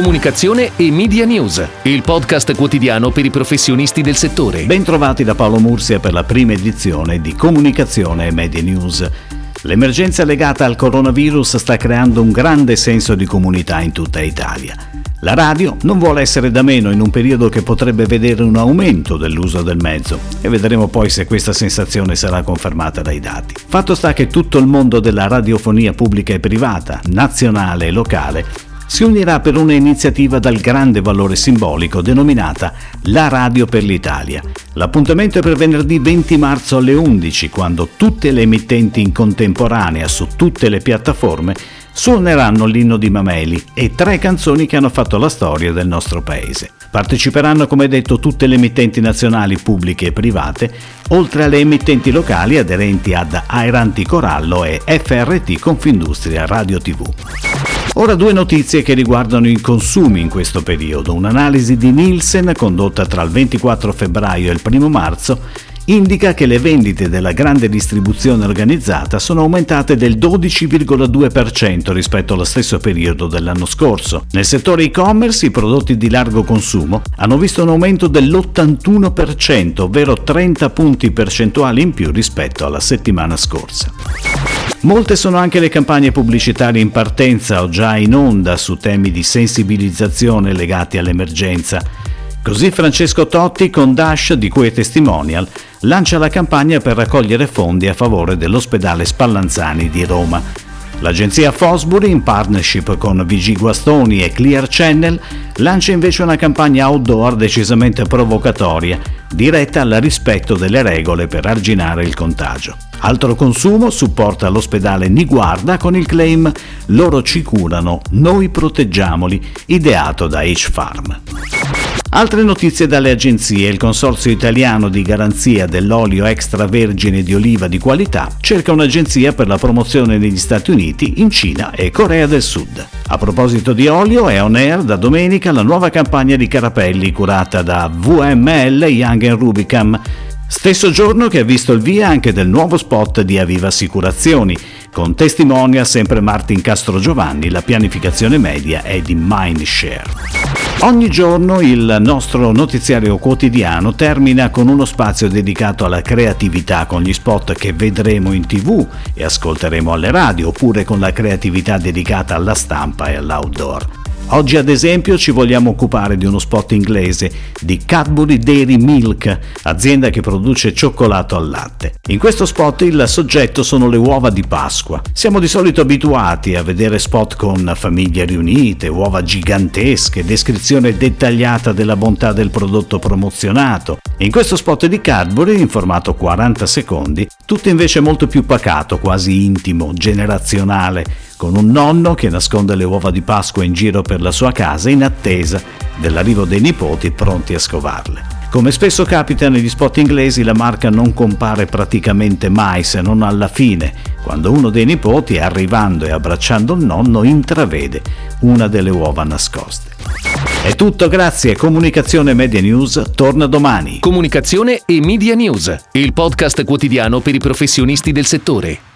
Comunicazione e Media News, il podcast quotidiano per i professionisti del settore. Bentrovati da Paolo Mursia per la prima edizione di Comunicazione e Media News. L'emergenza legata al coronavirus sta creando un grande senso di comunità in tutta Italia. La radio non vuole essere da meno in un periodo che potrebbe vedere un aumento dell'uso del mezzo e vedremo poi se questa sensazione sarà confermata dai dati. Fatto sta che tutto il mondo della radiofonia pubblica e privata, nazionale e locale, si unirà per una iniziativa dal grande valore simbolico denominata La Radio per l'Italia. L'appuntamento è per venerdì 20 marzo alle 11, quando tutte le emittenti in contemporanea su tutte le piattaforme suoneranno l'inno di Mameli e tre canzoni che hanno fatto la storia del nostro paese. Parteciperanno, come detto, tutte le emittenti nazionali pubbliche e private, oltre alle emittenti locali aderenti ad Airanti Corallo e FRT Confindustria Radio TV. Ora due notizie che riguardano i consumi in questo periodo. Un'analisi di Nielsen condotta tra il 24 febbraio e il 1 marzo indica che le vendite della grande distribuzione organizzata sono aumentate del 12,2% rispetto allo stesso periodo dell'anno scorso. Nel settore e-commerce i prodotti di largo consumo hanno visto un aumento dell'81%, ovvero 30 punti percentuali in più rispetto alla settimana scorsa. Molte sono anche le campagne pubblicitarie in partenza o già in onda su temi di sensibilizzazione legati all'emergenza. Così Francesco Totti con Dash, di cui è testimonial, lancia la campagna per raccogliere fondi a favore dell'ospedale Spallanzani di Roma. L'agenzia Fosbury, in partnership con VG Guastoni e Clear Channel, lancia invece una campagna outdoor decisamente provocatoria, diretta al rispetto delle regole per arginare il contagio. Altro consumo supporta l'ospedale Niguarda con il claim Loro ci curano, noi proteggiamoli, ideato da H-Farm. Altre notizie dalle agenzie. Il Consorzio Italiano di Garanzia dell'olio extravergine di oliva di qualità cerca un'agenzia per la promozione negli Stati Uniti, in Cina e Corea del Sud. A proposito di olio, è on air da domenica la nuova campagna di Carapelli curata da VML Young Rubicam. Stesso giorno che ha visto il via anche del nuovo spot di Aviva Assicurazioni, con testimonia sempre Martin Castro Giovanni, la pianificazione media è di Mindshare. Ogni giorno il nostro notiziario quotidiano termina con uno spazio dedicato alla creatività con gli spot che vedremo in tv e ascolteremo alle radio oppure con la creatività dedicata alla stampa e all'outdoor. Oggi ad esempio ci vogliamo occupare di uno spot inglese di Cadbury Dairy Milk, azienda che produce cioccolato al latte. In questo spot il soggetto sono le uova di Pasqua. Siamo di solito abituati a vedere spot con famiglie riunite, uova gigantesche, descrizione dettagliata della bontà del prodotto promozionato. In questo spot di Cadbury, in formato 40 secondi, tutto invece molto più pacato, quasi intimo, generazionale, con un nonno che nasconde le uova di Pasqua in giro per la sua casa in attesa dell'arrivo dei nipoti pronti a scovarle. Come spesso capita negli spot inglesi, la marca non compare praticamente mai se non alla fine, quando uno dei nipoti, arrivando e abbracciando il nonno, intravede una delle uova nascoste. È tutto, grazie. Comunicazione Media News torna domani. Comunicazione e Media News, il podcast quotidiano per i professionisti del settore.